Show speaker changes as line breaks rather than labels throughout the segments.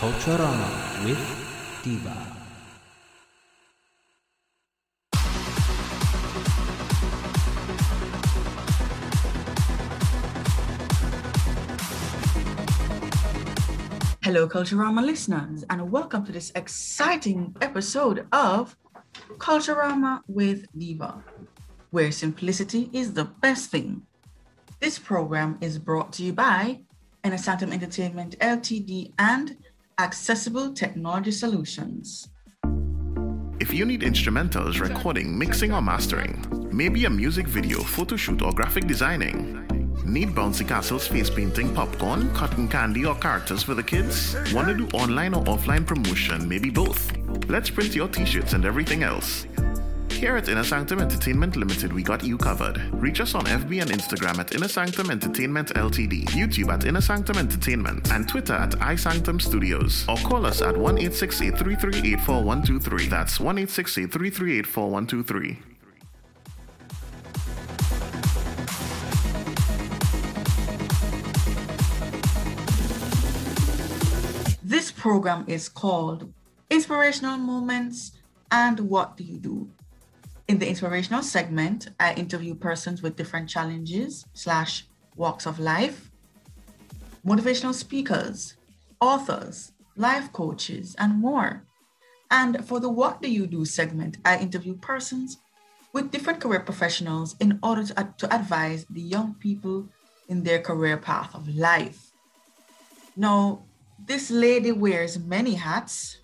Culturama with Diva.
Hello, Culturama listeners, and welcome to this exciting episode of Culturama with Diva, where simplicity is the best thing. This program is brought to you by Inner Sanctum Entertainment Ltd and Accessible Technology Solutions.
If you need instrumentals, recording, mixing, or mastering, maybe a music video, photo shoot, or graphic designing, need bouncy castles, face painting, popcorn, cotton candy, or characters for the kids? Want to do online or offline promotion, maybe both? Let's print your t shirts and everything else. Here at Inner Sanctum Entertainment Limited, we got you covered. Reach us on FB and Instagram at Inner Sanctum Entertainment Ltd, YouTube at Inner Sanctum Entertainment, and Twitter at iSanctum Studios. Or call us at 1 84123 That's 1 84123
This program is called Inspirational Moments and What Do You Do? In the inspirational segment, I interview persons with different challenges slash walks of life, motivational speakers, authors, life coaches, and more. And for the What Do You Do segment, I interview persons with different career professionals in order to, to advise the young people in their career path of life. Now, this lady wears many hats,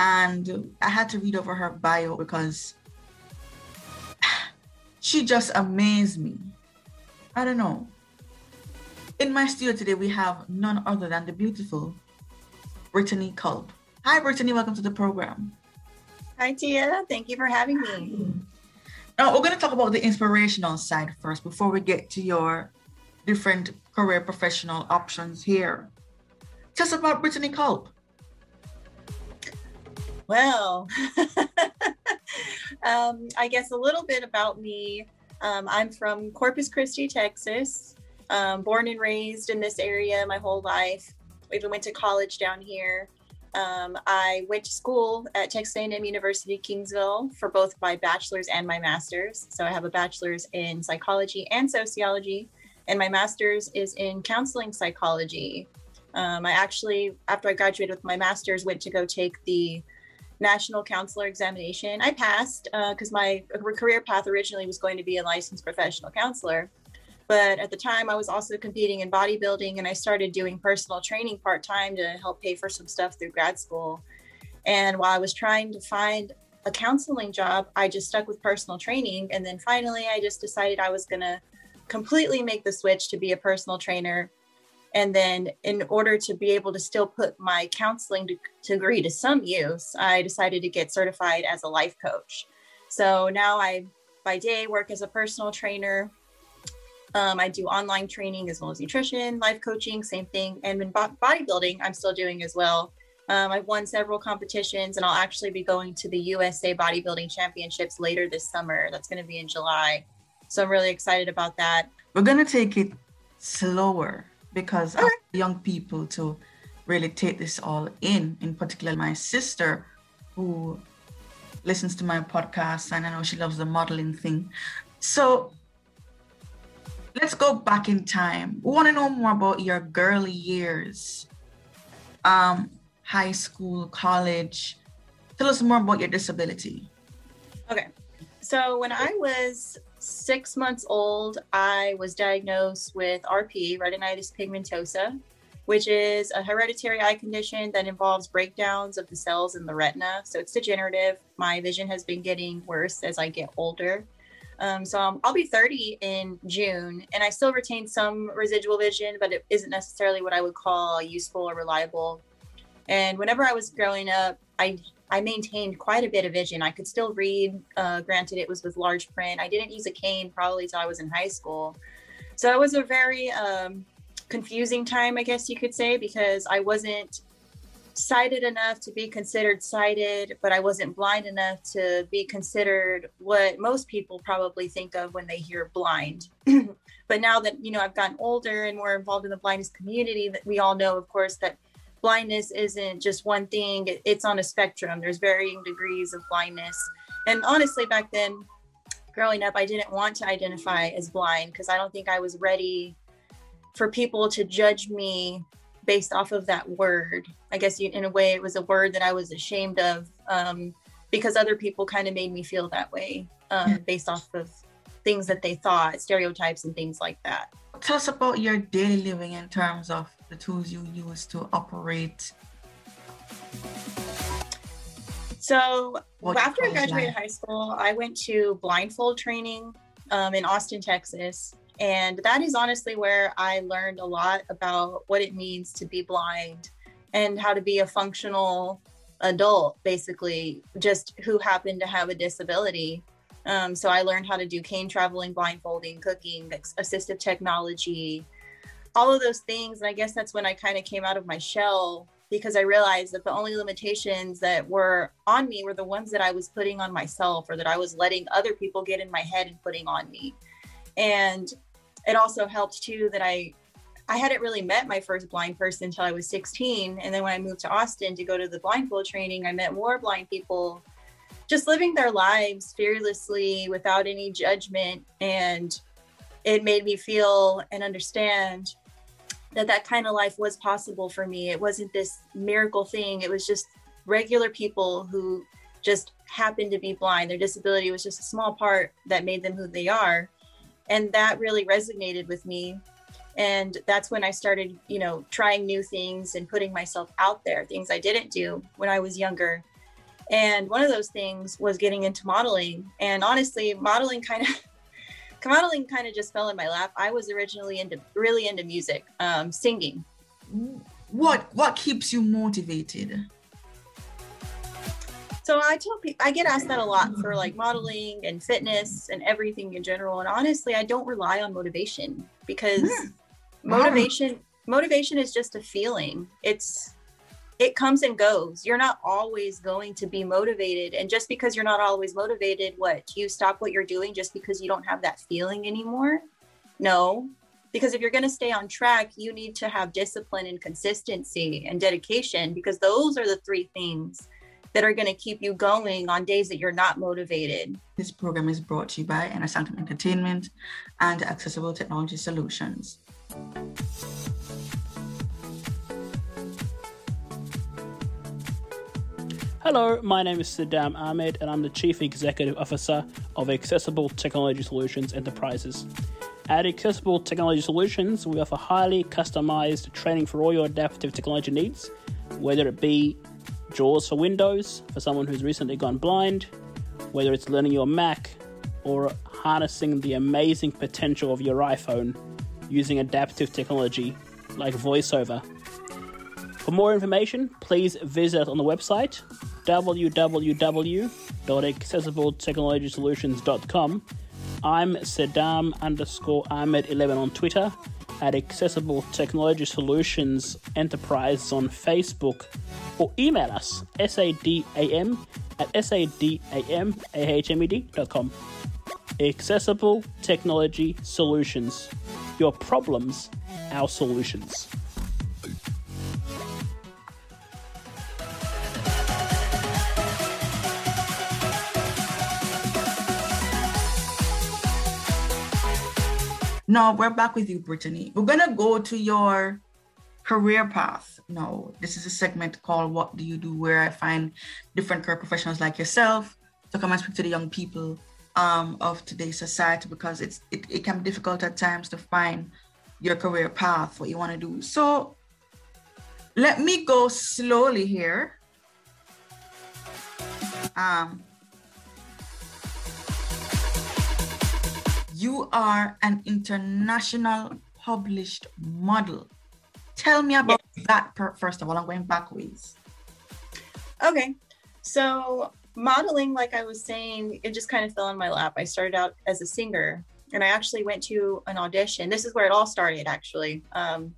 and I had to read over her bio because she just amazed me. I don't know. In my studio today, we have none other than the beautiful Brittany Culp. Hi, Brittany. Welcome to the program.
Hi, Tia. Thank you for having me.
Now, we're going to talk about the inspirational side first before we get to your different career professional options here. Tell us about Brittany Culp.
Well, um, I guess a little bit about me. Um, I'm from Corpus Christi, Texas. Um, born and raised in this area my whole life. Even went to college down here. Um, I went to school at Texas A&M University Kingsville for both my bachelor's and my master's. So I have a bachelor's in psychology and sociology, and my master's is in counseling psychology. Um, I actually, after I graduated with my master's, went to go take the national counselor examination. I passed because uh, my career path originally was going to be a licensed professional counselor. But at the time, I was also competing in bodybuilding and I started doing personal training part time to help pay for some stuff through grad school. And while I was trying to find a counseling job, I just stuck with personal training. And then finally, I just decided I was going to completely make the switch to be a personal trainer and then, in order to be able to still put my counseling degree to some use, I decided to get certified as a life coach. So now I, by day, work as a personal trainer. Um, I do online training as well as nutrition, life coaching, same thing. And in bodybuilding, I'm still doing as well. Um, I've won several competitions, and I'll actually be going to the USA Bodybuilding Championships later this summer. That's going to be in July. So I'm really excited about that.
We're going to take it slower because I want young people to really take this all in. In particular, my sister, who listens to my podcast, and I know she loves the modeling thing. So let's go back in time. We want to know more about your girly years, um, high school, college. Tell us more about your disability.
Okay. So when I was six months old, I was diagnosed with RP, retinitis pigmentosa, which is a hereditary eye condition that involves breakdowns of the cells in the retina. So it's degenerative. My vision has been getting worse as I get older. Um, so um, I'll be 30 in June, and I still retain some residual vision, but it isn't necessarily what I would call useful or reliable. And whenever I was growing up, I I maintained quite a bit of vision. I could still read. Uh, granted, it was with large print. I didn't use a cane probably till I was in high school. So it was a very um, confusing time, I guess you could say, because I wasn't sighted enough to be considered sighted, but I wasn't blind enough to be considered what most people probably think of when they hear blind. but now that you know I've gotten older and more involved in the blindness community, that we all know, of course, that blindness isn't just one thing; it's on a spectrum. There's varying degrees of blindness, and honestly, back then, growing up, I didn't want to identify as blind because I don't think I was ready for people to judge me based off of that word. I guess you, in a way, it was a word that I was ashamed of um, because other people kind of made me feel that way um, based off of things that they thought, stereotypes, and things like that.
Tell us about your daily living in terms of the tools you use to operate.
So what after I graduated high school, I went to blindfold training um, in Austin, Texas. And that is honestly where I learned a lot about what it means to be blind and how to be a functional adult, basically, just who happened to have a disability. Um, so I learned how to do cane traveling, blindfolding, cooking, assistive technology, all of those things. And I guess that's when I kind of came out of my shell because I realized that the only limitations that were on me were the ones that I was putting on myself or that I was letting other people get in my head and putting on me. And it also helped too that I I hadn't really met my first blind person until I was 16. And then when I moved to Austin to go to the blindfold training, I met more blind people just living their lives fearlessly without any judgment. And it made me feel and understand that that kind of life was possible for me. It wasn't this miracle thing, it was just regular people who just happened to be blind. Their disability was just a small part that made them who they are and that really resonated with me and that's when i started you know trying new things and putting myself out there things i didn't do when i was younger and one of those things was getting into modeling and honestly modeling kind of modeling kind of just fell in my lap i was originally into really into music um, singing
what what keeps you motivated
so I tell people I get asked that a lot for like modeling and fitness and everything in general. And honestly, I don't rely on motivation because yeah. motivation motivation is just a feeling. It's it comes and goes. You're not always going to be motivated. And just because you're not always motivated, what do you stop what you're doing just because you don't have that feeling anymore? No. Because if you're going to stay on track, you need to have discipline and consistency and dedication because those are the three things that are going to keep you going on days that you're not motivated.
This program is brought to you by Inner Sanctum Entertainment and Accessible Technology Solutions.
Hello, my name is Saddam Ahmed, and I'm the Chief Executive Officer of Accessible Technology Solutions Enterprises. At Accessible Technology Solutions, we offer highly customized training for all your adaptive technology needs, whether it be JAWS for Windows for someone who's recently gone blind, whether it's learning your Mac or harnessing the amazing potential of your iPhone using adaptive technology like VoiceOver. For more information, please visit on the website www.accessibletechnologysolutions.com. I'm Saddam underscore Ahmed 11 on Twitter at Accessible Technology Solutions Enterprise on Facebook or email us sadam at sadamahmed.com. Accessible Technology Solutions. Your problems, our solutions.
No, we're back with you, Brittany. We're gonna go to your career path. No, this is a segment called What Do You Do, where I find different career professionals like yourself to come and speak to the young people um, of today's society because it's it, it can be difficult at times to find your career path, what you want to do. So let me go slowly here. Um, you are an international published model. Tell me about that per- first of all. I'm going backwards.
Okay. So modeling, like I was saying, it just kind of fell in my lap. I started out as a singer and I actually went to an audition. This is where it all started, actually. Um,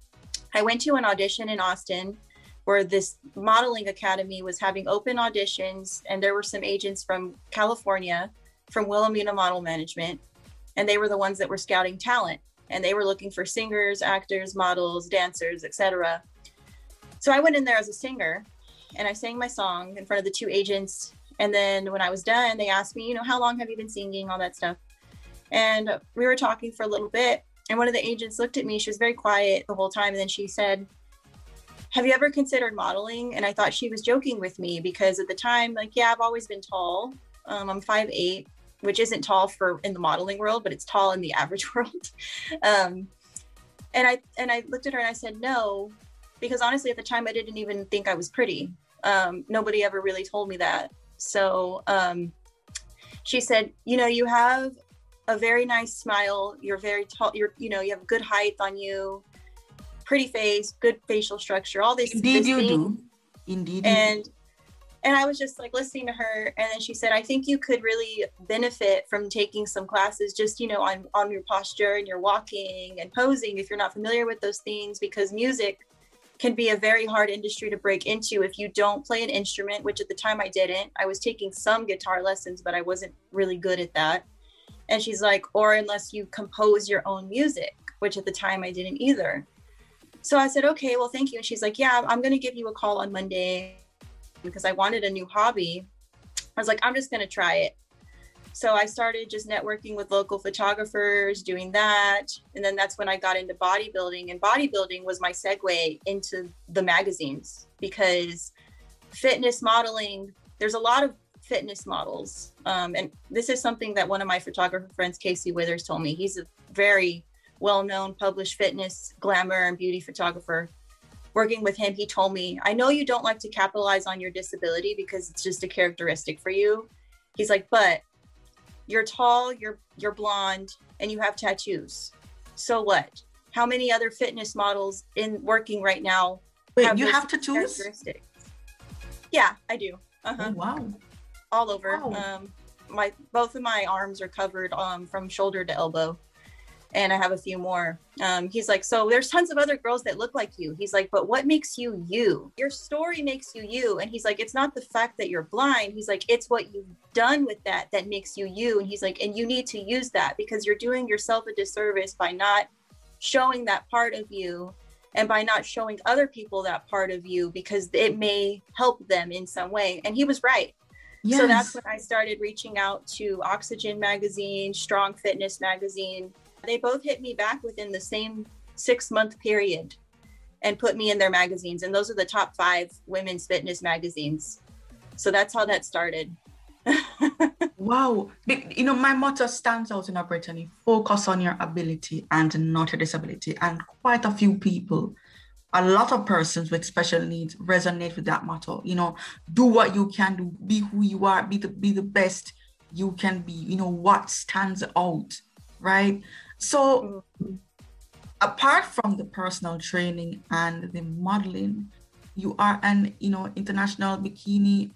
I went to an audition in Austin where this modeling academy was having open auditions, and there were some agents from California, from Wilhelmina Model Management, and they were the ones that were scouting talent, and they were looking for singers, actors, models, dancers, etc. So I went in there as a singer, and I sang my song in front of the two agents. And then when I was done, they asked me, you know, how long have you been singing, all that stuff. And we were talking for a little bit, and one of the agents looked at me. She was very quiet the whole time, and then she said, have you ever considered modeling? And I thought she was joking with me because at the time, like, yeah, I've always been tall. Um, I'm five eight, which isn't tall for in the modeling world, but it's tall in the average world. um, and I and I looked at her and I said no, because honestly, at the time, I didn't even think I was pretty. Um, nobody ever really told me that. So um, she said, you know, you have a very nice smile. You're very tall. You're, you know, you have good height on you pretty face, good facial structure, all these.
Indeed,
this
you
thing.
do. Indeed. you
And and I was just like listening to her, and then she said, "I think you could really benefit from taking some classes, just you know, on on your posture and your walking and posing, if you're not familiar with those things, because music." can be a very hard industry to break into if you don't play an instrument which at the time I didn't. I was taking some guitar lessons but I wasn't really good at that. And she's like or unless you compose your own music, which at the time I didn't either. So I said, okay, well, thank you. And she's like, yeah, I'm going to give you a call on Monday because I wanted a new hobby. I was like, I'm just going to try it. So I started just networking with local photographers, doing that. And then that's when I got into bodybuilding. And bodybuilding was my segue into the magazines because fitness modeling, there's a lot of fitness models. Um, and this is something that one of my photographer friends, Casey Withers, told me. He's a very well known published fitness, glamour, and beauty photographer. Working with him, he told me, I know you don't like to capitalize on your disability because it's just a characteristic for you. He's like, but you're tall, you're you're blonde, and you have tattoos. So what? How many other fitness models in working right now
Wait, you have tattoos?
Yeah, I do. Uh-huh
Oh, wow.
all over.
Wow.
Um, my both of my arms are covered um, from shoulder to elbow, and I have a few more. Um, he's like, so there's tons of other girls that look like you. He's like, but what makes you you? Your story makes you you. And he's like, it's not the fact that you're blind. He's like, it's what you've done with that that makes you you. And he's like, and you need to use that because you're doing yourself a disservice by not showing that part of you and by not showing other people that part of you because it may help them in some way. And he was right.
Yes.
So that's when I started reaching out to Oxygen Magazine, Strong Fitness Magazine. They both hit me back within the same six month period and put me in their magazines. And those are the top five women's fitness magazines. So that's how that started.
Wow. You know, my motto stands out in our Brittany focus on your ability and not your disability. And quite a few people, a lot of persons with special needs resonate with that motto. You know, do what you can do, be who you are, be the be the best you can be, you know, what stands out, right? So apart from the personal training and the modeling, you are an, you know, international bikini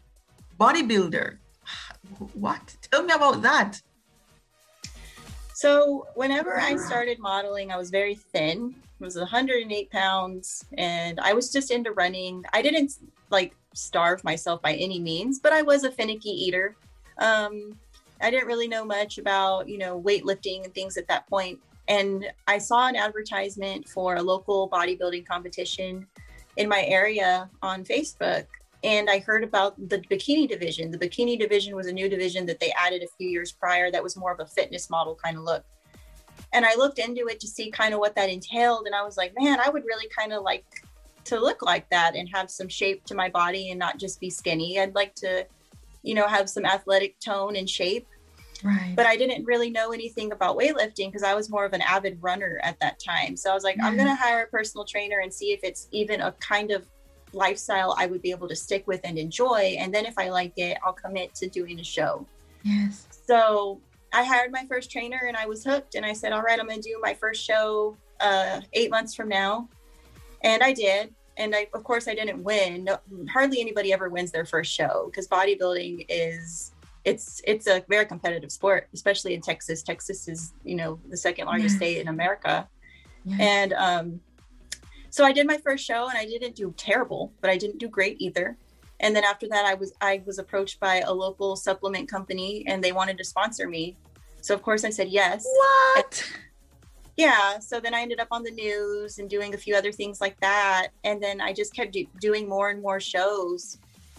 bodybuilder. What? Tell me about that.
So whenever I started modeling, I was very thin. I was 108 pounds and I was just into running. I didn't like starve myself by any means, but I was a finicky eater. Um, I didn't really know much about, you know, weightlifting and things at that point. And I saw an advertisement for a local bodybuilding competition in my area on Facebook. And I heard about the bikini division. The bikini division was a new division that they added a few years prior that was more of a fitness model kind of look. And I looked into it to see kind of what that entailed. And I was like, man, I would really kind of like to look like that and have some shape to my body and not just be skinny. I'd like to, you know, have some athletic tone and shape.
Right.
But I didn't really know anything about weightlifting because I was more of an avid runner at that time. So I was like, I'm going to hire a personal trainer and see if it's even a kind of lifestyle I would be able to stick with and enjoy. And then if I like it, I'll commit to doing a show.
yes.
So I hired my first trainer and I was hooked. And I said, all right, I'm going to do my first show uh, eight months from now. And I did. And I, of course, I didn't win. No, hardly anybody ever wins their first show because bodybuilding is it's it's a very competitive sport, especially in Texas. Texas is you know the second largest state in America, and um, so I did my first show, and I didn't do terrible, but I didn't do great either. And then after that, I was I was approached by a local supplement company, and they wanted to sponsor me. So of course I said yes.
what?
Yeah. So then I ended up on the news and doing a few other things like that, and then I just kept do- doing more and more shows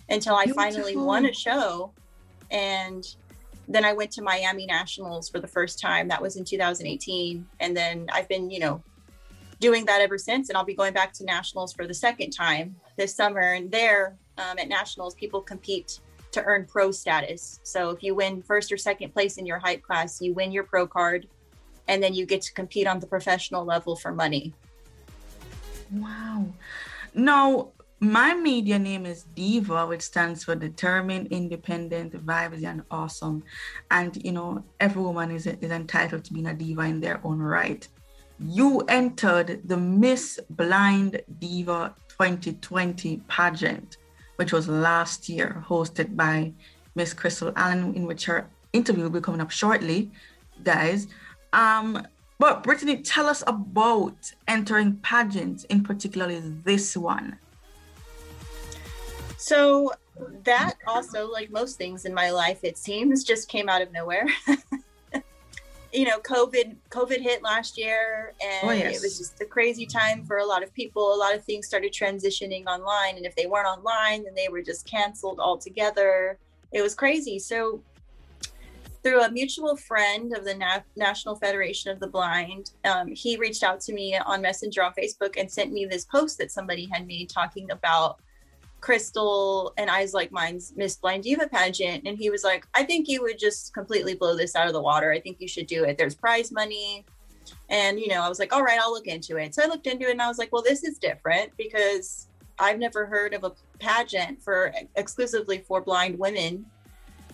until I finally won a show, and then I went to Miami Nationals for the first time. That was in 2018, and then I've been you know doing that ever since, and I'll be going back to nationals for the second time this summer. And there um, at nationals, people compete to earn pro status. So if you win first or second place in your height class, you win your pro card, and then you get to compete on the professional level for money.
Wow. Now, my media name is Diva, which stands for Determined, Independent, Vibes, and Awesome. And, you know, every woman is, is entitled to being a diva in their own right. You entered the Miss Blind Diva 2020 pageant, which was last year, hosted by Miss Crystal Allen, in which her interview will be coming up shortly, guys. Um, but Brittany, tell us about entering pageants, in particularly this one.
So that also, like most things in my life, it seems just came out of nowhere. you know, COVID COVID hit last year and
Oh, yes.
it was just a crazy time for a lot of people. A lot of things started transitioning online. And if they weren't online, then they were just canceled altogether. It was crazy. So through a mutual friend of the Na- National Federation of the Blind, um, he reached out to me on Messenger on Facebook and sent me this post that somebody had made talking about Crystal and Eyes Like Mine's Miss Blind Diva pageant. And he was like, I think you would just completely blow this out of the water. I think you should do it. There's prize money. And, you know, I was like, all right, I'll look into it. So I looked into it and I was like, well, this is different because I've never heard of a pageant for exclusively for blind women.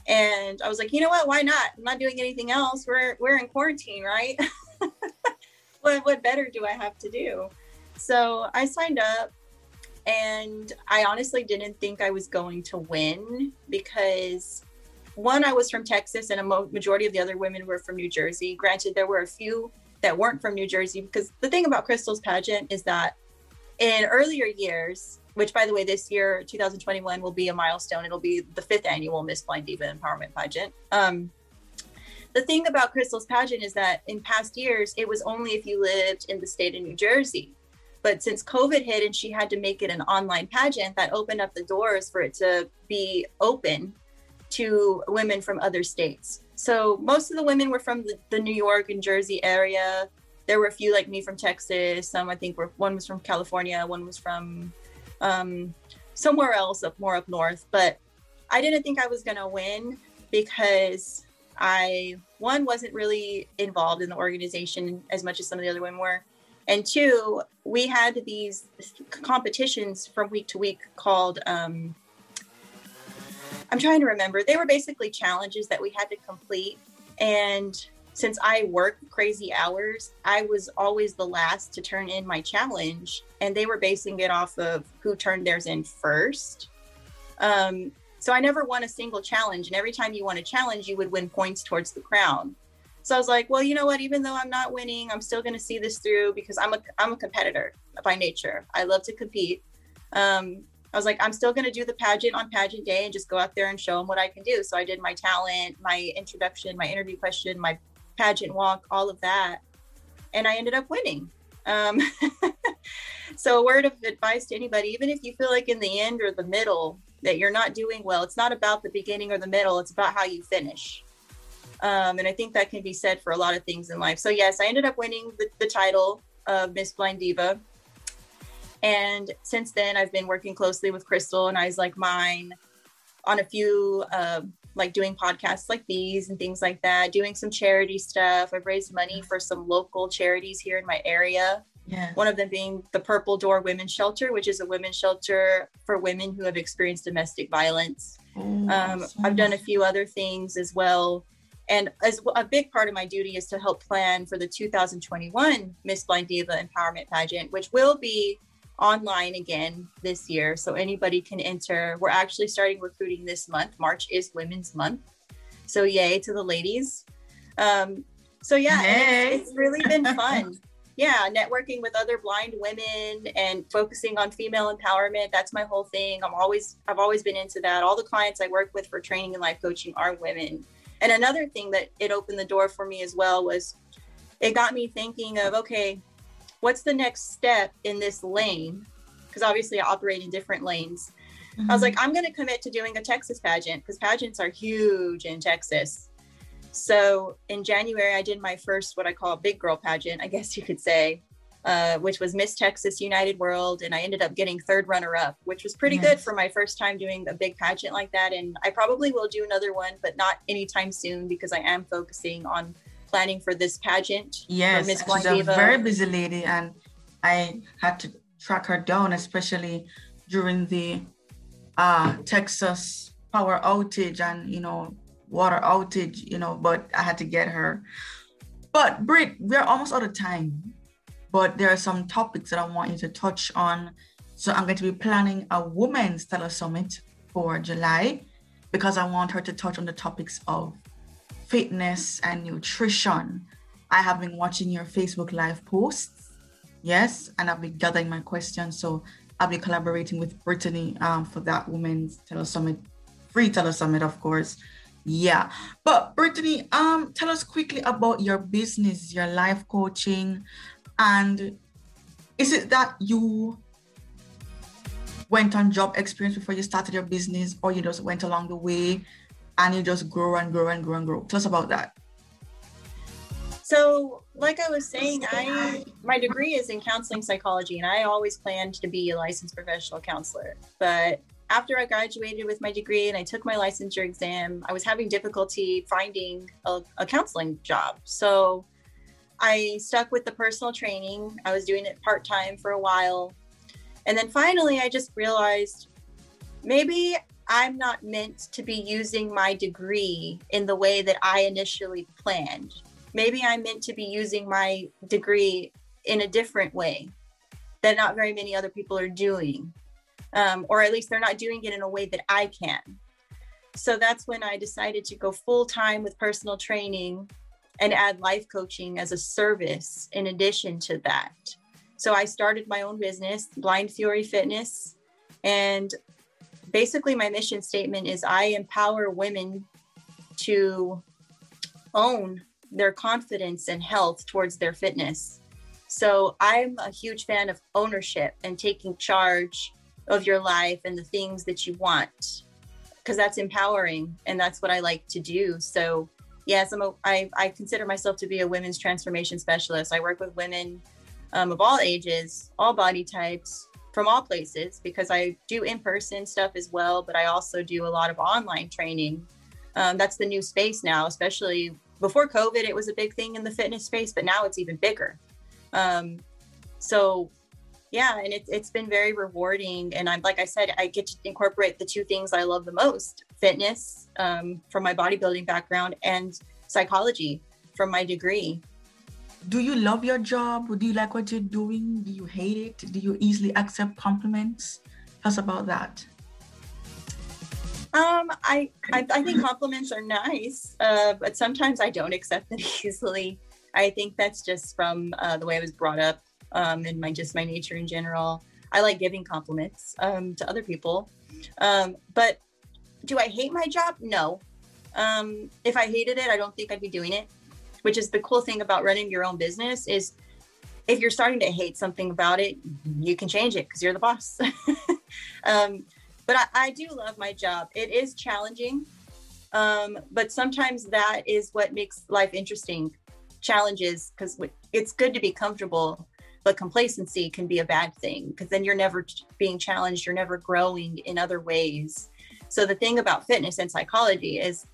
And I was like, you know what? Why not? I'm not doing anything else. We're we're in quarantine, right? what what better do I have to do? So I signed up and I honestly didn't think I was going to win because one, I was from Texas and a mo- majority of the other women were from New Jersey. Granted, there were a few that weren't from New Jersey because the thing about Crystal's pageant is that in earlier years, which by the way, this year, 2021 will be a milestone. It'll be the fifth annual Miss Blind Diva Empowerment Pageant. Um, the thing about Crystal's pageant is that in past years, it was only if you lived in the state of New Jersey. But since COVID hit and she had to make it an online pageant, that opened up the doors for it to be open to women from other states. So most of the women were from the, the New York and Jersey area. There were a few like me from Texas. Some I think were one was from California, one was from um, somewhere else up more up north. But I didn't think I was gonna win because I one wasn't really involved in the organization as much as some of the other women were, and two we had these competitions from week to week called um, I'm trying to remember. They were basically challenges that we had to complete. And since I work crazy hours, I was always the last to turn in my challenge. And they were basing it off of who turned theirs in first. Um, so I never won a single challenge. And every time you won a challenge, you would win points towards the crown. So I was like, well, you know what? Even though I'm not winning, I'm still going to see this through because I'm a I'm a competitor by nature. I love to compete. Um, I was like, I'm still going to do the pageant on pageant day and just go out there and show them what I can do. So I did my talent, my introduction, my interview question, my pageant walk, all of that. And I ended up winning. Um, so, a word of advice to anybody, even if you feel like in the end or the middle that you're not doing well, it's not about the beginning or the middle, it's about how you finish. Um, and I think that can be said for a lot of things in life. So, yes, I ended up winning the, the title of Miss Blind Diva. And since then, I've been working closely with Crystal and Eyes Like Mine on a few, uh, like doing podcasts like these and things like that, doing some charity stuff. I've raised money for some local charities here in my area.
Yeah.
One of them being the Purple Door Women's Shelter, which is a women's shelter for women who have experienced domestic violence.
Oh,
Um, I've done a few other things as well. And as a big part of my duty is to help plan for the 2021 Miss Blind Diva Empowerment Pageant, which will be online again this year. So anybody can enter. We're actually starting recruiting this month. March is Women's Month. So yay to the ladies. Um, so yeah, it's, it's really been fun. yeah, networking with other blind women and focusing on female empowerment. That's my whole thing. I'm always I've always been into that. All the clients I work with for training and life coaching are women. And another thing that it opened the door for me as well was it got me thinking of okay, what's the next step in this lane? Because obviously I operate in different lanes. Mm-hmm. I was like, I'm going to commit to doing a Texas pageant because pageants are huge in Texas. So in January, I did my first what I call a big girl pageant, I guess you could say, uh, which was Miss Texas United World. And I ended up getting third runner up, which was pretty good for my first time doing a big pageant like that. And I probably will do another one, but not anytime soon because I am focusing on planning for this pageant.
Yes, she's a very busy lady. And I had to track her down, especially during the uh, Texas power outage and, you know, water outage, you know, but I had to get her. But Britt, we're almost out of time. But there are some topics that I want you to touch on. So I'm going to be planning a women's Stellar Summit for July because I want her to touch on the topics of fitness and nutrition. I have been watching your Facebook Live posts, yes, and I've been gathering my questions. So I'll be collaborating with Brittany um, for that Women's Stellar Summit, free Stellar Summit, of course. Yeah. But Brittany, um, tell us quickly about your business, your life coaching, and is it that you went on job experience before you started your business, or you just went along the way and you just grow and grow and grow and grow? Tell us about that.
So, like I was saying, I my degree is in counseling psychology, and I always planned to be a licensed professional counselor. But after I graduated with my degree and I took my licensure exam, I was having difficulty finding a, a counseling job. So I stuck with the personal training. I was doing it part time for a while. And then finally, I just realized maybe I'm not meant to be using my degree in the way that I initially planned. Maybe I'm meant to be using my degree in a different way that not very many other people are doing um, or at least they're not doing it in a way that I can. So that's when I decided to go full time with personal training and add life coaching as a service in addition to that. So I started my own business, Blind Fury Fitness. And basically, my mission statement is I empower women to own their confidence and health towards their fitness. So I'm a huge fan of ownership and taking charge of your life and the things that you want because that's empowering and that's what I like to do. So, yes, I'm a, I, I consider myself to be a women's transformation specialist. I work with women um, of all ages, all body types, from all places because I do in person stuff as well, but I also do a lot of online training. Um, that's the new space now, especially before COVID, it was a big thing in the fitness space, but now it's even bigger. Um, so yeah and it, it's been very rewarding and i'm like i said i get to incorporate the two things i love the most fitness um, from my bodybuilding background and psychology from my degree
do you love your job do you like what you're doing do you hate it do you easily accept compliments tell us about that
um, I, I, I think compliments are nice, uh, but sometimes I don't accept them easily. I think that's just from uh, the way I was brought up um, and my just my nature in general. I like giving compliments um, to other people. Um, but do I hate my job? No. Um, if I hated it, I don't think I'd be doing it. Which is the cool thing about running your own business is if you're starting to hate something about it, you can change it because you're the boss. um, but I, I, do love my job. It is challenging, um, but sometimes that is what makes life interesting. Challenges because it's good to be comfortable but complacency can be a bad thing because then you're never being challenged you're never growing in other ways so the thing about fitness and psychology is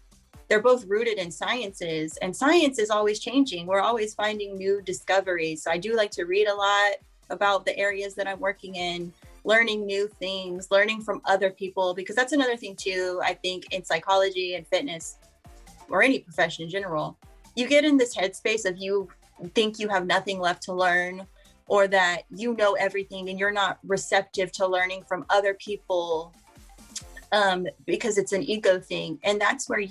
they're both rooted in sciences and science is always changing. We're always finding new discoveries. So i do like to read a lot about the areas that i'm working in learning new things learning from other people because that's another thing too i think in psychology and fitness or any profession in general. You get in this headspace of you think you have nothing left to learn or that you know everything and you're not receptive to learning from other people um, because it's an ego thing. And that's where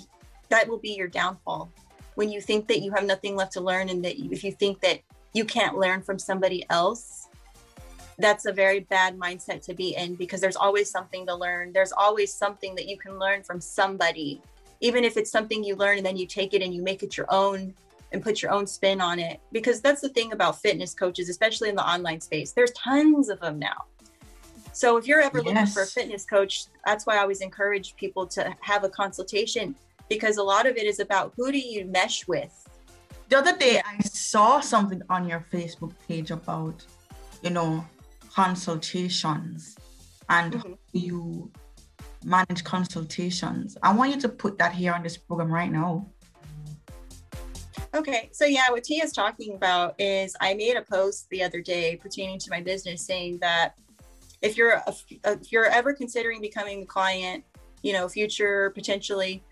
that will be your downfall. When you think that you have nothing left to learn and that you, if you think that you can't learn from somebody else, that's a very bad mindset to be in because there's always something to learn. There's always something that you can learn from somebody, even if it's something you learn and then you take it and you make it your own and put your own spin on it. Because that's the thing about fitness coaches, especially in the online space. There's tons of them now. So if you're ever looking for a fitness coach, that's why I always encourage people to have a consultation because a lot of it is about who do you mesh with.
The other day I saw something on your Facebook page about, you know, consultations and mm-hmm. you manage consultations. I want you to put that here on this program right now.
Okay, so yeah, what Tia's talking about is I made a post the other day pertaining to my business saying that if you're a, if you're ever considering becoming a client, you know, future potentially,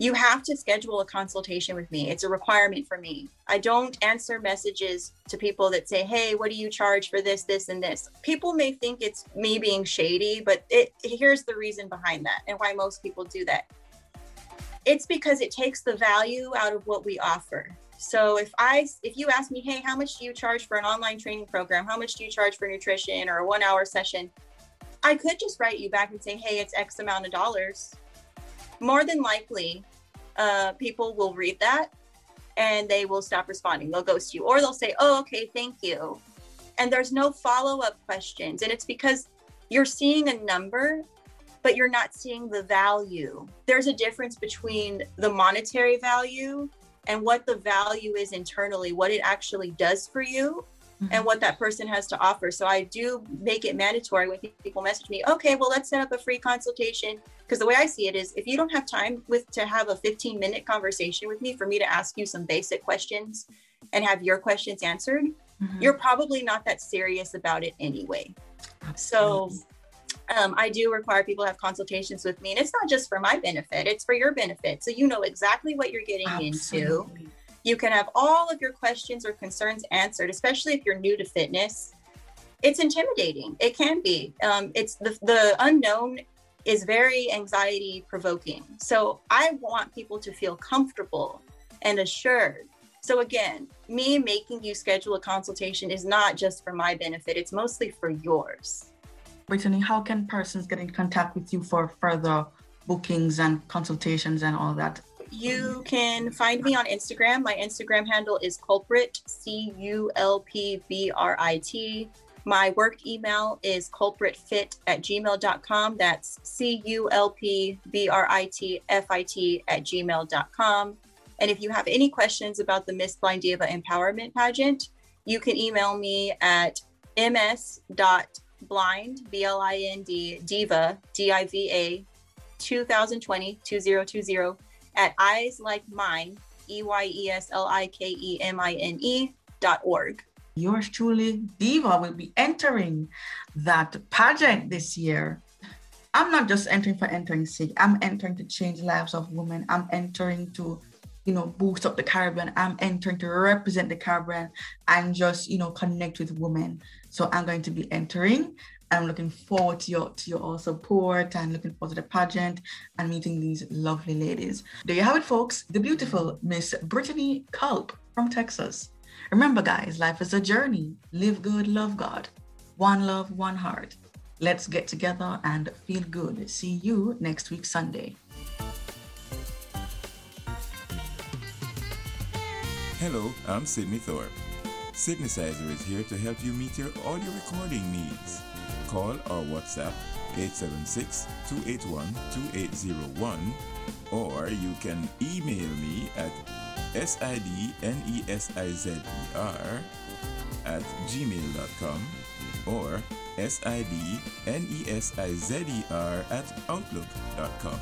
you have to schedule a consultation with me. It's a requirement for me. I don't answer messages to people that say, "Hey, what do you charge for this, this, and this?" People may think it's me being shady, but it, here's the reason behind that and why most people do that. It's because it takes the value out of what we offer. So if I if you ask me, "Hey, how much do you charge for an online training program? How much do you charge for nutrition or a 1-hour session?" I could just write you back and say, "Hey, it's X amount of dollars." More than likely, uh, people will read that and they will stop responding. They'll ghost you, or they'll say, "Oh, okay, thank you," and there's no follow up questions. And it's because you're seeing a number but you're not seeing the value. There's a difference between the monetary value and what the value is internally, what it actually does for you. Mm-hmm. And what that person has to offer. So I do make it mandatory when people message me, okay, well, let's set up a free consultation. Because the way I see it is if you don't have time with to have a 15 minute conversation with me for me to ask you some basic questions and have your questions answered, mm-hmm. you're probably not that serious about it anyway. Absolutely. So um, I do require people to have consultations with me, and it's not just for my benefit; it's for your benefit. So you know exactly what you're getting Absolutely. into. You can have all of your questions or concerns answered, especially if you're new to fitness. It's intimidating. It can be. Um, it's the the unknown is very anxiety provoking. So I want people to feel comfortable and assured. So again, me making you schedule a consultation is not just for my benefit; it's mostly for yours.
Brittany, how can persons get in contact with you for further bookings and consultations and all that?
You can find me on Instagram. My Instagram handle is culpbrit, C U L P B R I T. My work email is culpbritfit at gmail.com. That's C U L P B R I T F I T at gmail.com. And if you have any questions about the Miss Blind Diva Empowerment Pageant, you can email me at ms blind, B L I N D, diva, D I V A, 2020, 2020, at eyes like mine, E Y E S L I K E M I N E dot org.
Yours truly, Diva, will be entering that pageant this year. I'm not just entering for entering sake. I'm entering to change lives of women. I'm entering to you know, boost up the Caribbean. I'm entering to represent the Caribbean and just, you know, connect with women. So I'm going to be entering. I'm looking forward to your to your all support and looking forward to the pageant and meeting these lovely ladies. There you have it, folks. The beautiful Miss Brittany Culp from Texas. Remember, guys, life is a journey. Live good, love God. One love, one heart. Let's get together and feel good. See you next week, Sunday.
Hello, I'm Sydney Thorpe. Sydneysizer is here to help you meet your audio recording needs. Call or WhatsApp 876-281-2801 or you can email me at sidnesizer at gmail.com or sidnesizer at outlook.com.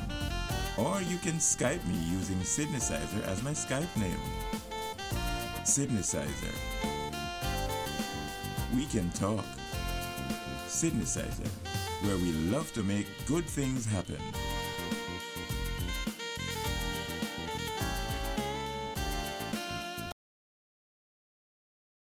Or you can Skype me using Sydneysizer as my Skype name. Sydneysizer. We can talk. Sydneysizer, where we love to make good things happen.